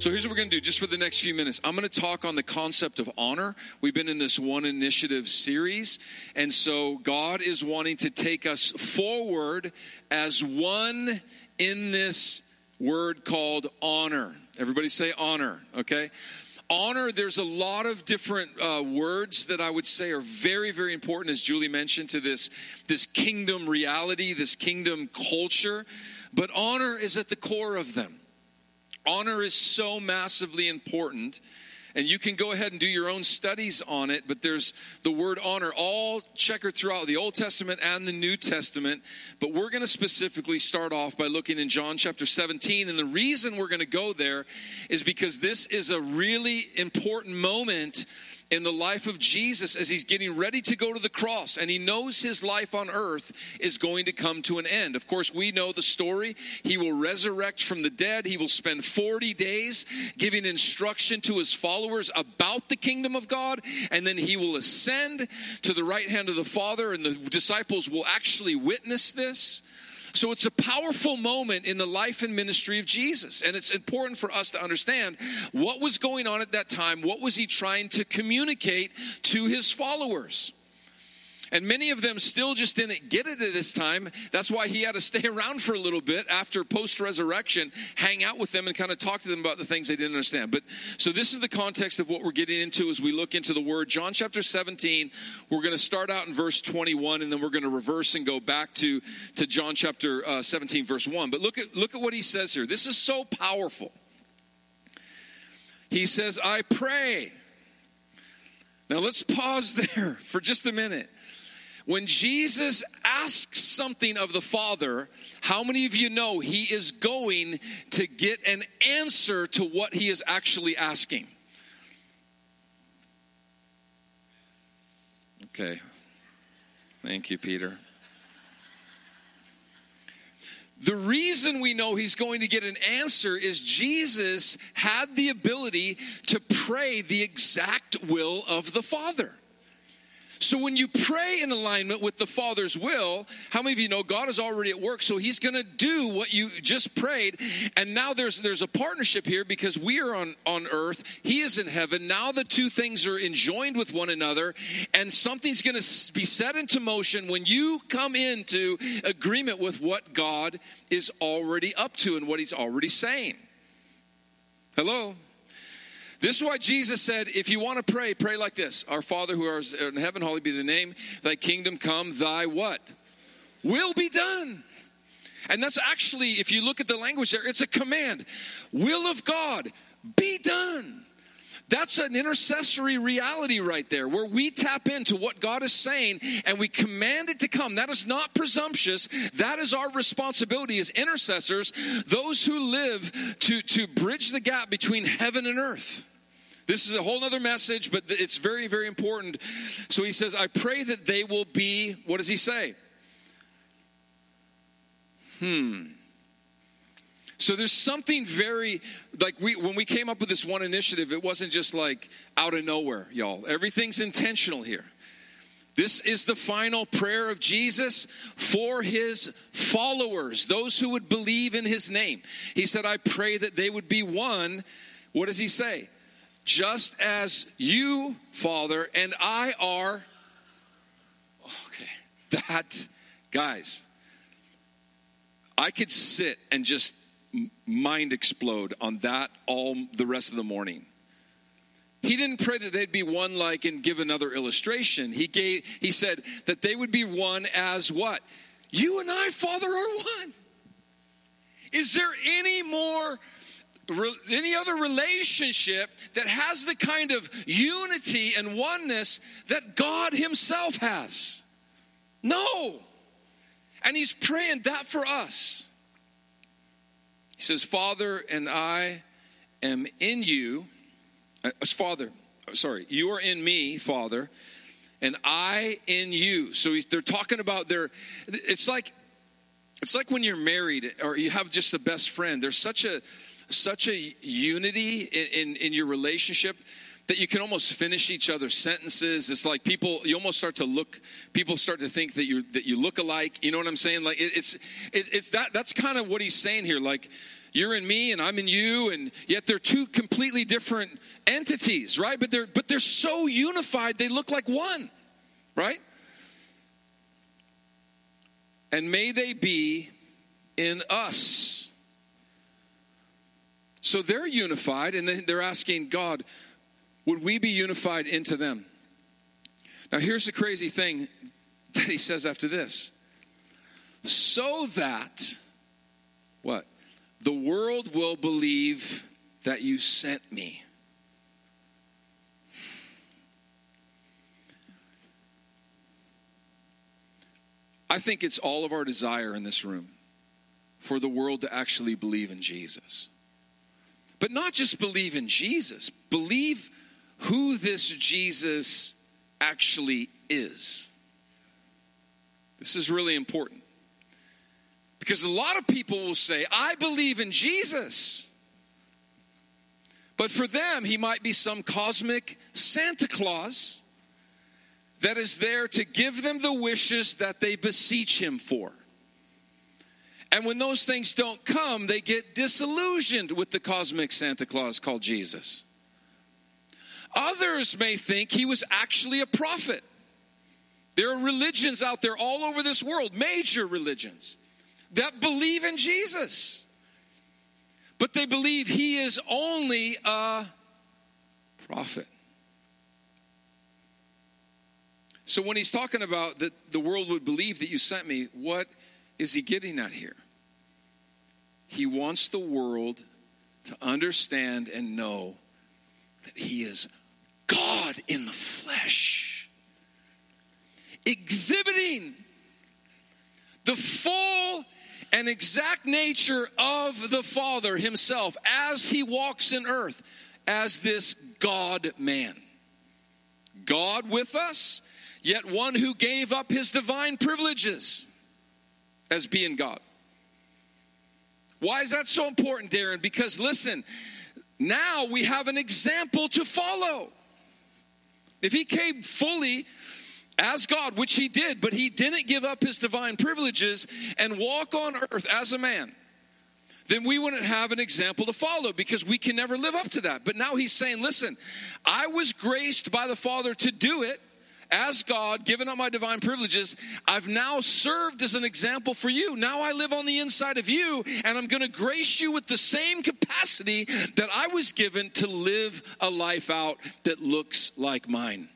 So here's what we're going to do just for the next few minutes. I'm going to talk on the concept of honor. We've been in this one initiative series, and so God is wanting to take us forward as one in this word called honor. Everybody say honor, okay? honor there's a lot of different uh, words that i would say are very very important as julie mentioned to this this kingdom reality this kingdom culture but honor is at the core of them Honor is so massively important. And you can go ahead and do your own studies on it, but there's the word honor all checkered throughout the Old Testament and the New Testament. But we're going to specifically start off by looking in John chapter 17. And the reason we're going to go there is because this is a really important moment in the life of Jesus as he's getting ready to go to the cross and he knows his life on earth is going to come to an end. Of course, we know the story. He will resurrect from the dead. He will spend 40 days giving instruction to his followers about the kingdom of God and then he will ascend to the right hand of the Father and the disciples will actually witness this. So it's a powerful moment in the life and ministry of Jesus. And it's important for us to understand what was going on at that time. What was he trying to communicate to his followers? And many of them still just didn't get it at this time. That's why he had to stay around for a little bit after post resurrection, hang out with them and kind of talk to them about the things they didn't understand. But so this is the context of what we're getting into as we look into the word. John chapter 17, we're going to start out in verse 21 and then we're going to reverse and go back to, to John chapter uh, 17, verse 1. But look at, look at what he says here. This is so powerful. He says, I pray. Now let's pause there for just a minute. When Jesus asks something of the Father, how many of you know he is going to get an answer to what he is actually asking? Okay. Thank you, Peter. The reason we know he's going to get an answer is Jesus had the ability to pray the exact will of the Father. So when you pray in alignment with the Father's will, how many of you know God is already at work? So He's going to do what you just prayed. And now there's there's a partnership here because we are on on earth, He is in heaven. Now the two things are enjoined with one another, and something's going to be set into motion when you come into agreement with what God is already up to and what He's already saying. Hello. This is why Jesus said, if you want to pray, pray like this Our Father who art in heaven, holy be the name, thy kingdom come, thy what? Will be done. And that's actually, if you look at the language there, it's a command. Will of God be done. That's an intercessory reality right there where we tap into what God is saying and we command it to come. That is not presumptuous. That is our responsibility as intercessors, those who live to, to bridge the gap between heaven and earth. This is a whole other message, but it's very, very important. So he says, I pray that they will be, what does he say? Hmm. So there's something very like we when we came up with this one initiative, it wasn't just like out of nowhere, y'all. Everything's intentional here. This is the final prayer of Jesus for his followers, those who would believe in his name. He said, I pray that they would be one. What does he say? Just as you, Father, and I are. Okay, that, guys, I could sit and just mind explode on that all the rest of the morning. He didn't pray that they'd be one like and give another illustration. He gave he said that they would be one as what? You and I, Father, are one. Is there any more any other relationship that has the kind of unity and oneness that God Himself has. No. And He's praying that for us. He says, Father, and I am in you. Uh, Father, sorry, you are in me, Father, and I in you. So they're talking about their, it's like It's like when you're married or you have just the best friend. There's such a such a unity in, in, in your relationship that you can almost finish each other's sentences. It's like people, you almost start to look, people start to think that you that you look alike. You know what I'm saying? Like it, it's it, it's that that's kind of what he's saying here. Like you're in me and I'm in you, and yet they're two completely different entities, right? But they're but they're so unified, they look like one, right? And may they be in us. So they're unified, and then they're asking God, would we be unified into them? Now, here's the crazy thing that he says after this so that, what? The world will believe that you sent me. I think it's all of our desire in this room for the world to actually believe in Jesus. But not just believe in Jesus, believe who this Jesus actually is. This is really important. Because a lot of people will say, I believe in Jesus. But for them, he might be some cosmic Santa Claus that is there to give them the wishes that they beseech him for. And when those things don't come, they get disillusioned with the cosmic Santa Claus called Jesus. Others may think he was actually a prophet. There are religions out there all over this world, major religions, that believe in Jesus. But they believe he is only a prophet. So when he's talking about that the world would believe that you sent me, what is he getting at here? He wants the world to understand and know that he is God in the flesh, exhibiting the full and exact nature of the Father himself as he walks in earth as this God man. God with us, yet one who gave up his divine privileges as being God. Why is that so important, Darren? Because listen, now we have an example to follow. If he came fully as God, which he did, but he didn't give up his divine privileges and walk on earth as a man, then we wouldn't have an example to follow because we can never live up to that. But now he's saying, listen, I was graced by the Father to do it as God, given up my divine privileges, I've now served as an example for you. Now I live on the inside of you, and I'm going to grace you with the same capacity that I was given to live a life out that looks like mine.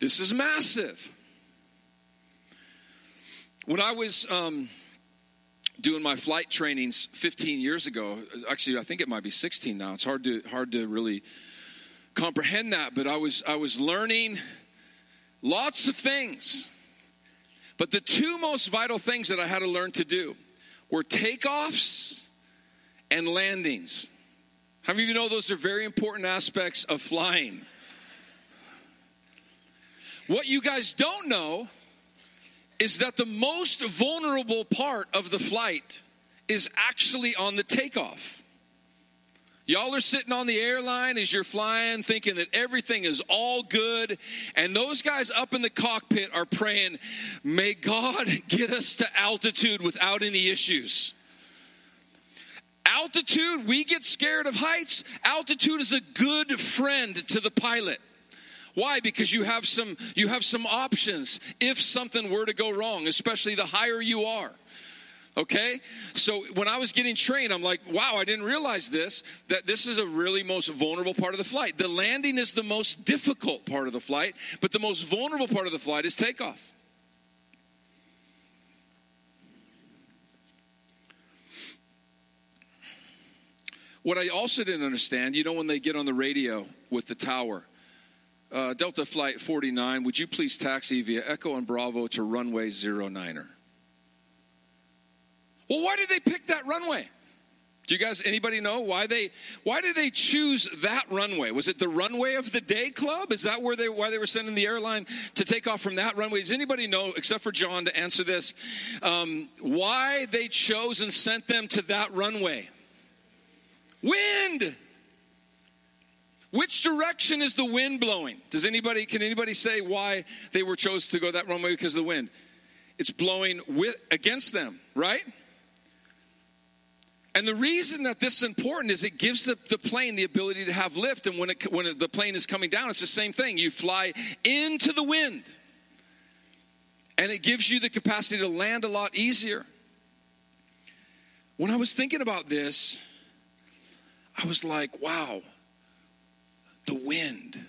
This is massive. When I was um, doing my flight trainings 15 years ago, actually, I think it might be 16 now. It's hard to hard to really comprehend that, but I was I was learning lots of things. But the two most vital things that I had to learn to do were takeoffs and landings. How many of you know those are very important aspects of flying? What you guys don't know is that the most vulnerable part of the flight is actually on the takeoff. Y'all are sitting on the airline as you're flying, thinking that everything is all good. And those guys up in the cockpit are praying, May God get us to altitude without any issues. Altitude, we get scared of heights. Altitude is a good friend to the pilot. Why? Because you have some you have some options if something were to go wrong, especially the higher you are. Okay? So when I was getting trained, I'm like, wow, I didn't realize this, that this is a really most vulnerable part of the flight. The landing is the most difficult part of the flight, but the most vulnerable part of the flight is takeoff. What I also didn't understand, you know, when they get on the radio with the tower, uh, Delta Flight 49, would you please taxi via Echo and Bravo to runway 09er? Well, why did they pick that runway? Do you guys anybody know why they why did they choose that runway? Was it the runway of the day club? Is that where they why they were sending the airline to take off from that runway? Does anybody know, except for John, to answer this? Um, why they chose and sent them to that runway? Wind. Which direction is the wind blowing? Does anybody can anybody say why they were chose to go that runway because of the wind? It's blowing with against them, right? And the reason that this is important is it gives the, the plane the ability to have lift. And when, it, when it, the plane is coming down, it's the same thing. You fly into the wind, and it gives you the capacity to land a lot easier. When I was thinking about this, I was like, wow, the wind.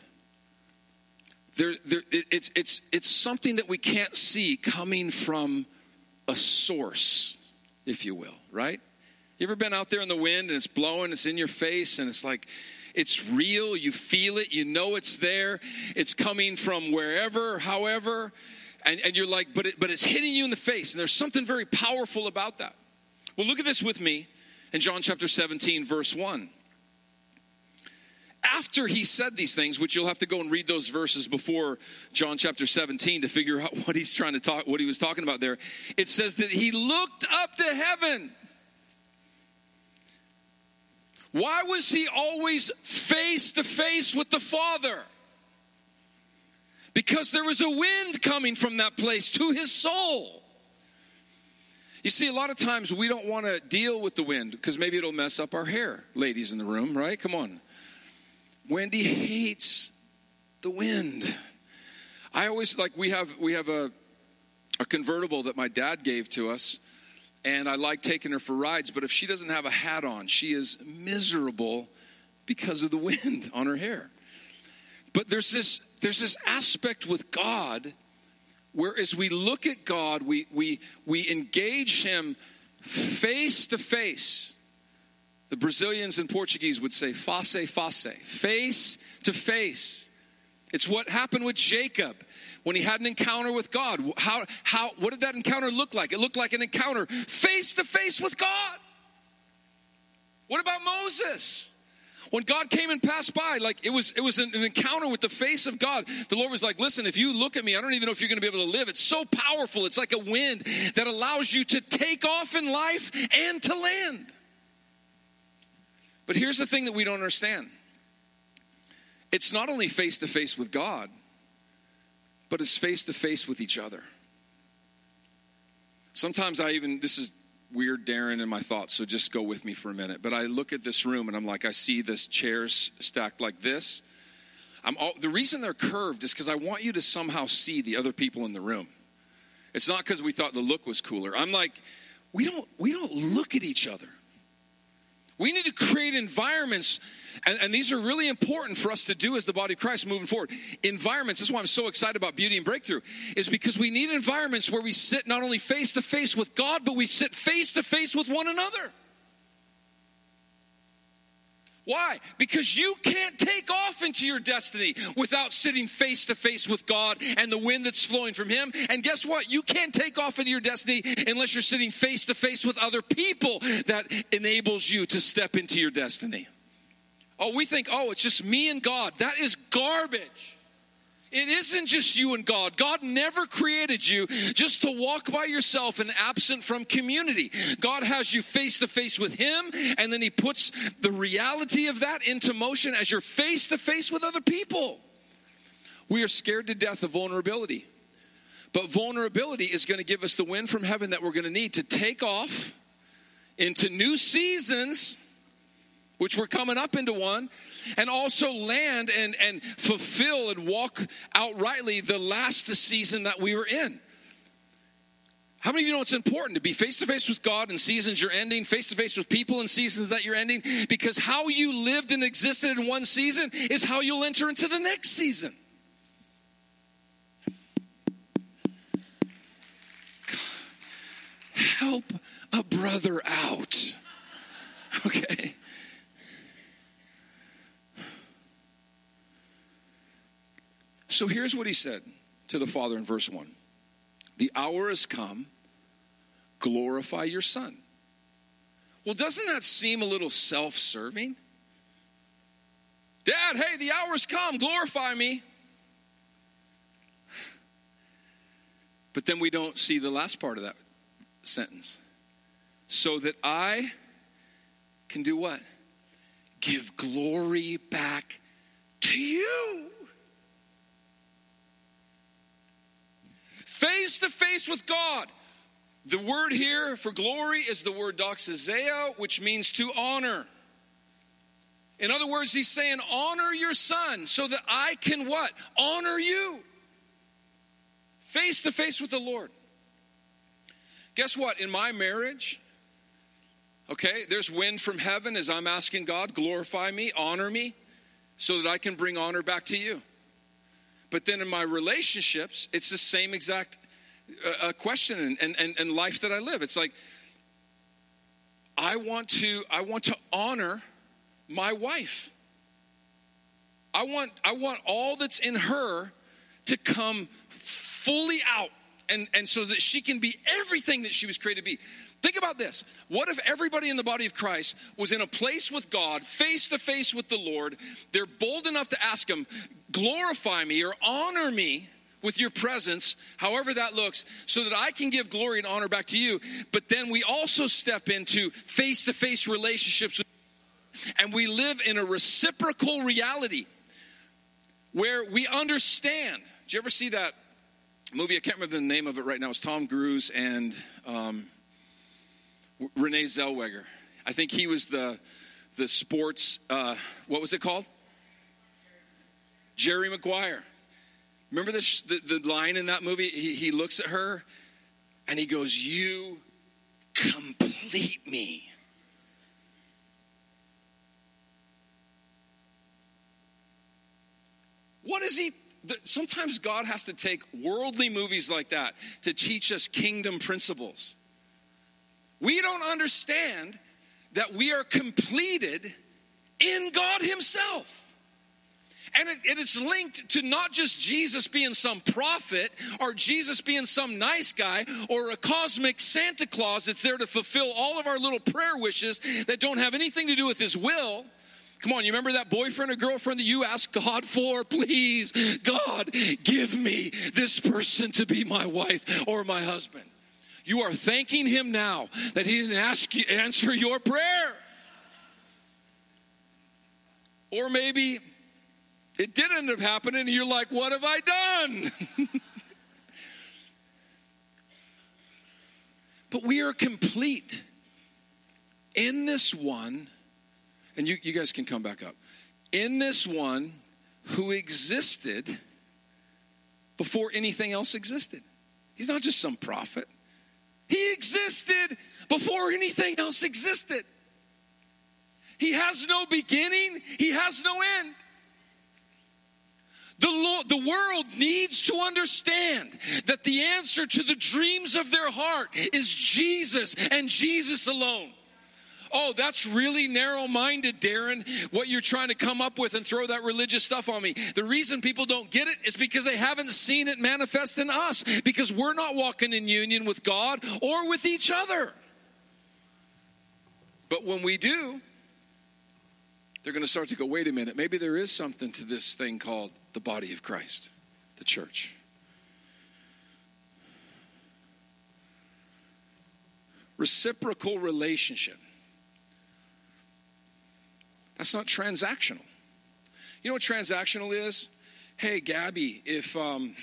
There, there, it, it's, it's, it's something that we can't see coming from a source, if you will, right? You ever been out there in the wind and it's blowing, it's in your face, and it's like, it's real, you feel it, you know it's there, it's coming from wherever, however, and, and you're like, but, it, but it's hitting you in the face, and there's something very powerful about that. Well, look at this with me in John chapter 17, verse 1 after he said these things, which you'll have to go and read those verses before John chapter 17 to figure out what he's trying to talk, what he was talking about there, it says that he looked up to heaven why was he always face to face with the Father? Because there was a wind coming from that place to his soul. You see, a lot of times we don't want to deal with the wind because maybe it'll mess up our hair, ladies in the room, right? Come on. Wendy hates the wind. I always like we have we have a a convertible that my dad gave to us and I like taking her for rides, but if she doesn't have a hat on, she is miserable because of the wind on her hair. But there's this there's this aspect with God where as we look at God, we we we engage him face to face. The Brazilians and Portuguese would say face face, face to face. It's what happened with Jacob when he had an encounter with God. How, how, what did that encounter look like? It looked like an encounter face to face with God. What about Moses? When God came and passed by, like it was, it was an, an encounter with the face of God. The Lord was like, "Listen, if you look at me, I don't even know if you're going to be able to live. It's so powerful. It's like a wind that allows you to take off in life and to land." But here's the thing that we don't understand. It's not only face to face with God, but it's face to face with each other. Sometimes I even, this is weird, Darren, in my thoughts, so just go with me for a minute. But I look at this room and I'm like, I see this chairs stacked like this. I'm all, the reason they're curved is because I want you to somehow see the other people in the room. It's not because we thought the look was cooler. I'm like, we don't, we don't look at each other. We need to create environments, and, and, these are really important for us to do as the body of Christ moving forward. Environments, that's why I'm so excited about beauty and breakthrough, is because we need environments where we sit not only face to face with God, but we sit face to face with one another. Why? Because you can't take off into your destiny without sitting face to face with God and the wind that's flowing from Him. And guess what? You can't take off into your destiny unless you're sitting face to face with other people that enables you to step into your destiny. Oh, we think, oh, it's just me and God. That is garbage. It isn't just you and God. God never created you just to walk by yourself and absent from community. God has you face to face with Him, and then He puts the reality of that into motion as you're face to face with other people. We are scared to death of vulnerability. But vulnerability is going to give us the wind from heaven that we're going to need to take off into new seasons which we're coming up into one, and also land and, and fulfill and walk outrightly the last season that we were in. How many of you know it's important to be face to face with God in seasons you're ending, face to face with people in seasons that you're ending? Because how you lived and existed in one season is how you'll enter into the next season. Help a brother out. Okay. So here's what he said to the Father in verse 1 The hour has come, glorify your Son. Well, doesn't that seem a little self serving? Dad, hey, the hour's come, glorify me. But then we don't see the last part of that sentence. So that I can do what? Give glory back to you. Face to face with God. The word here for glory is the word doxazeo, which means to honor. In other words, he's saying, honor your son so that I can what? Honor you. Face to face with the Lord. Guess what? In my marriage, okay, there's wind from heaven as I'm asking God, glorify me, honor me, so that I can bring honor back to you. But then in my relationships, it's the same exact uh, uh question and, and, and life that I live. It's like, I want to, I want to honor my wife. I want, I want all that's in her to come fully out and, and so that she can be everything that she was created to be. Think about this. What if everybody in the body of Christ was in a place with God, face to face with the Lord? They're bold enough to ask Him, glorify me or honor me with your presence, however that looks, so that I can give glory and honor back to you. But then we also step into face to face relationships and we live in a reciprocal reality where we understand. Did you ever see that movie? I can't remember the name of it right now. It's Tom Cruise and um, Renee Zellweger. I think he was the the sports. Uh, what was it called? Jerry Maguire. Remember this, the, the line in that movie? He, he looks at her and he goes, You complete me. What is he? Sometimes God has to take worldly movies like that to teach us kingdom principles. We don't understand that we are completed in God Himself. And it, it is linked to not just Jesus being some prophet or Jesus being some nice guy or a cosmic Santa Claus that's there to fulfill all of our little prayer wishes that don't have anything to do with His will. Come on, you remember that boyfriend or girlfriend that you asked God for? Please, God, give me this person to be my wife or my husband. You are thanking him now that he didn't ask you, answer your prayer. Or maybe it did end up happening and you're like, what have I done? but we are complete in this one and you, you guys can come back up. In this one who existed before anything else existed. He's not just some prophet, he existed before anything else existed. He has no beginning, he has no end. The, Lord, the world needs to understand that the answer to the dreams of their heart is Jesus and Jesus alone. Oh, that's really narrow minded, Darren, what you're trying to come up with and throw that religious stuff on me. The reason people don't get it is because they haven't seen it manifest in us, because we're not walking in union with God or with each other. But when we do, they're going to start to go, wait a minute, maybe there is something to this thing called the body of Christ, the church. Reciprocal relationship. That's not transactional. You know what transactional is? Hey, Gabby, if um,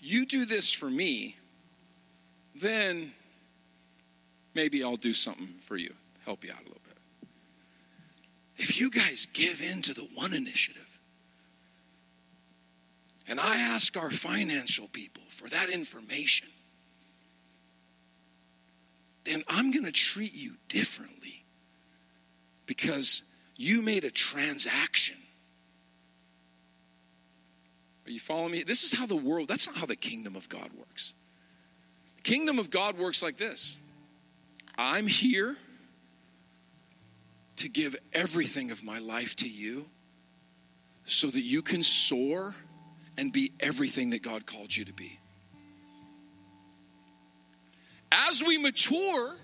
you do this for me, then maybe I'll do something for you, help you out a little bit. If you guys give in to the one initiative, and I ask our financial people for that information, then I'm going to treat you differently because you made a transaction. Are you following me? This is how the world, that's not how the kingdom of God works. The kingdom of God works like this I'm here to give everything of my life to you so that you can soar and be everything that God called you to be. As we mature,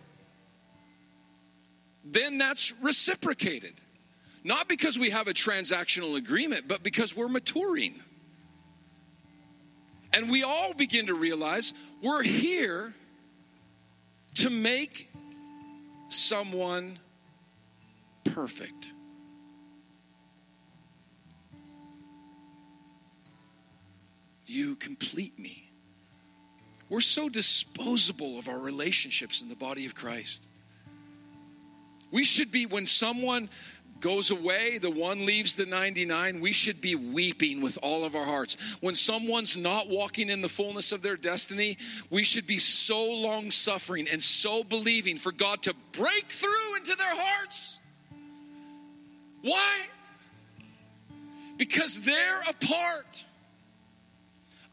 then that's reciprocated. Not because we have a transactional agreement, but because we're maturing. And we all begin to realize we're here to make someone perfect. You complete me. We're so disposable of our relationships in the body of Christ. We should be, when someone goes away, the one leaves the 99, we should be weeping with all of our hearts. When someone's not walking in the fullness of their destiny, we should be so long suffering and so believing for God to break through into their hearts. Why? Because they're a part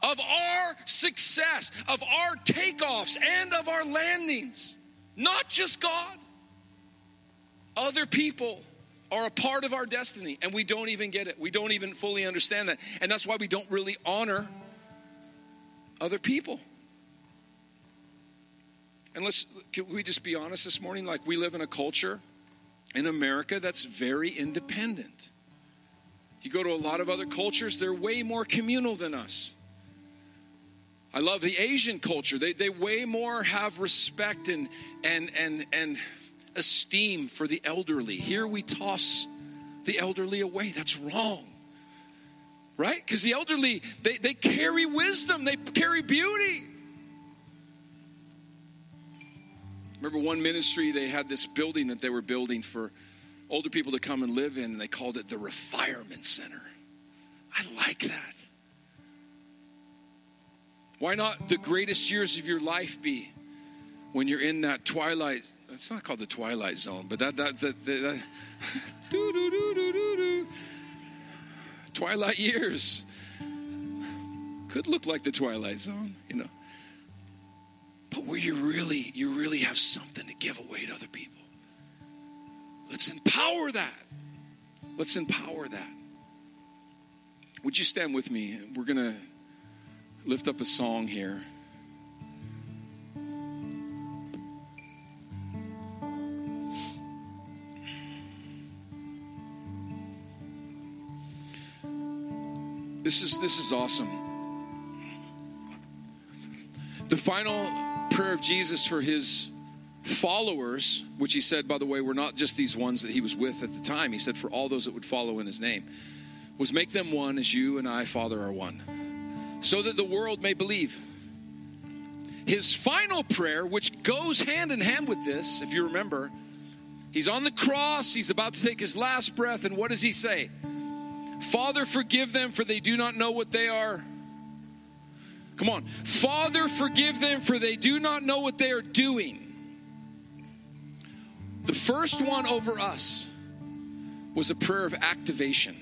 of our success, of our takeoffs, and of our landings. Not just God. Other people are a part of our destiny, and we don't even get it. We don't even fully understand that. And that's why we don't really honor other people. And let's, can we just be honest this morning? Like, we live in a culture in America that's very independent. You go to a lot of other cultures, they're way more communal than us. I love the Asian culture. They, they way more have respect and, and, and, and esteem for the elderly. Here we toss the elderly away. That's wrong. Right? Because the elderly, they, they carry wisdom, they carry beauty. Remember one ministry, they had this building that they were building for older people to come and live in, and they called it the Refirement Center. I like that. Why not the greatest years of your life be when you're in that twilight? It's not called the twilight zone, but that that that, that, that twilight years could look like the twilight zone, you know. But where you really you really have something to give away to other people. Let's empower that. Let's empower that. Would you stand with me? We're going to lift up a song here. This is this is awesome. The final prayer of Jesus for his followers, which he said, by the way, were not just these ones that he was with at the time. He said, for all those that would follow in his name, was make them one as you and I, Father, are one so that the world may believe. His final prayer, which goes hand in hand with this, if you remember, he's on the cross, he's about to take his last breath, and what does he say? Father, forgive them, for they do not know what they are. Come on. Father, forgive them, for they do not know what they are doing. The first one over us was a prayer of activation.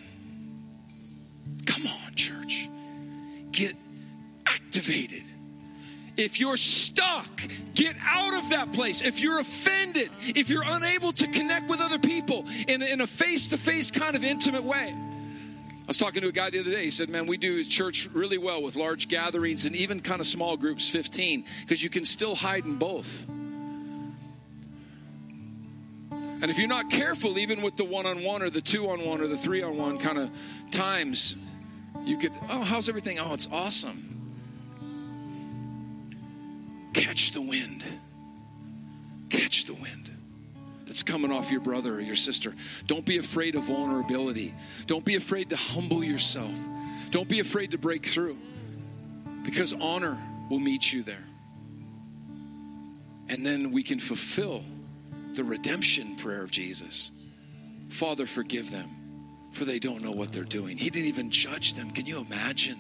Come on, church get activated. If you're stuck, get out of that place. If you're offended, if you're unable to connect with other people in, in a face to face kind of intimate way. I was talking to a guy the other day. He said, Man, we do church really well with large gatherings and even kind of small groups, 15, because you can still hide in both. And if you're not careful, even with the one on one or the two on one or the three on one kind of times, you could, oh, how's everything? Oh, it's awesome. Catch the wind. Catch the wind that's coming off your brother or your sister. Don't be afraid of vulnerability. Don't be afraid to humble yourself. Don't be afraid to break through because honor will meet you there. And then we can fulfill the redemption prayer of Jesus Father, forgive them for they don't know what they're doing. He didn't even judge them. Can you imagine?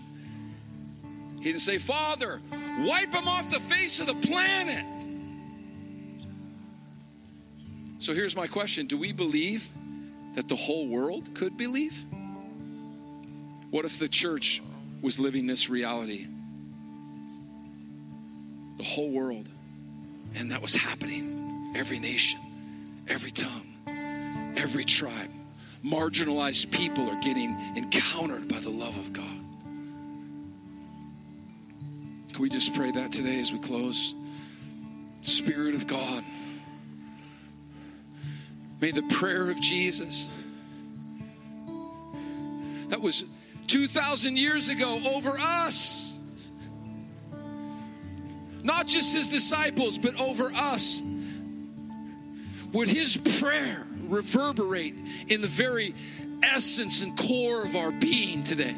He didn't say, Father, wipe them off the face of the planet. So here's my question Do we believe that the whole world could believe? What if the church was living this reality? The whole world. And that was happening. Every nation, every tongue, every tribe marginalized people are getting encountered by the love of God. Can we just pray that today as we close? Spirit of God, May the prayer of Jesus that was 2,000 years ago over us, not just his disciples, but over us, would his prayer reverberate in the very essence and core of our being today?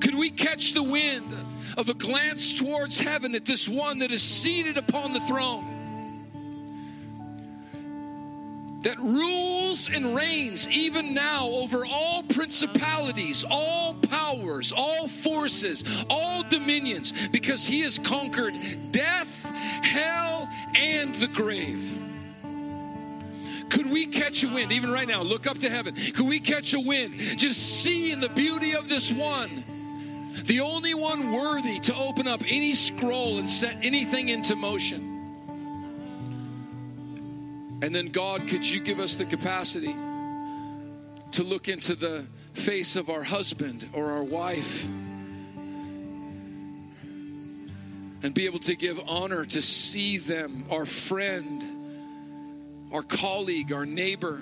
Could we catch the wind of a glance towards heaven at this one that is seated upon the throne? That rules and reigns even now over all principalities, all powers, all forces, all dominions, because he has conquered death, hell, and the grave. Could we catch a wind, even right now? Look up to heaven. Could we catch a wind? Just seeing the beauty of this one the only one worthy to open up any scroll and set anything into motion. And then, God, could you give us the capacity to look into the face of our husband or our wife and be able to give honor to see them, our friend, our colleague, our neighbor,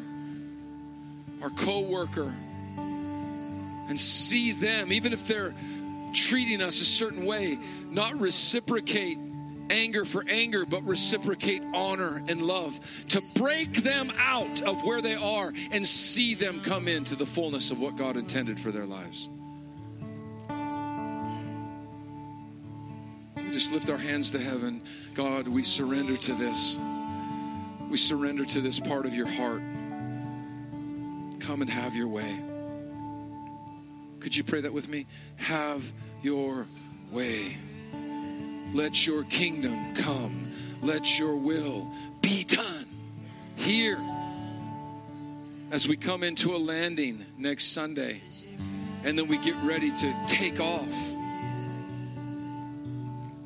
our co worker, and see them, even if they're treating us a certain way, not reciprocate anger for anger, but reciprocate honor and love, to break them out of where they are and see them come into the fullness of what God intended for their lives. Just lift our hands to heaven. God, we surrender to this. We surrender to this part of your heart. Come and have your way. Could you pray that with me? Have your way. Let your kingdom come. Let your will be done here as we come into a landing next Sunday and then we get ready to take off.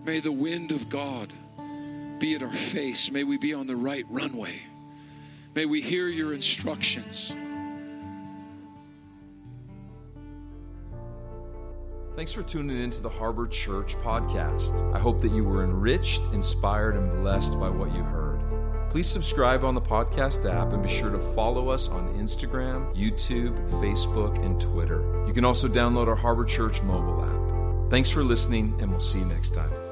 May the wind of God be at our face. May we be on the right runway. May we hear your instructions. Thanks for tuning in to the Harbor Church podcast. I hope that you were enriched, inspired, and blessed by what you heard. Please subscribe on the podcast app and be sure to follow us on Instagram, YouTube, Facebook, and Twitter. You can also download our Harbor Church mobile app. Thanks for listening, and we'll see you next time.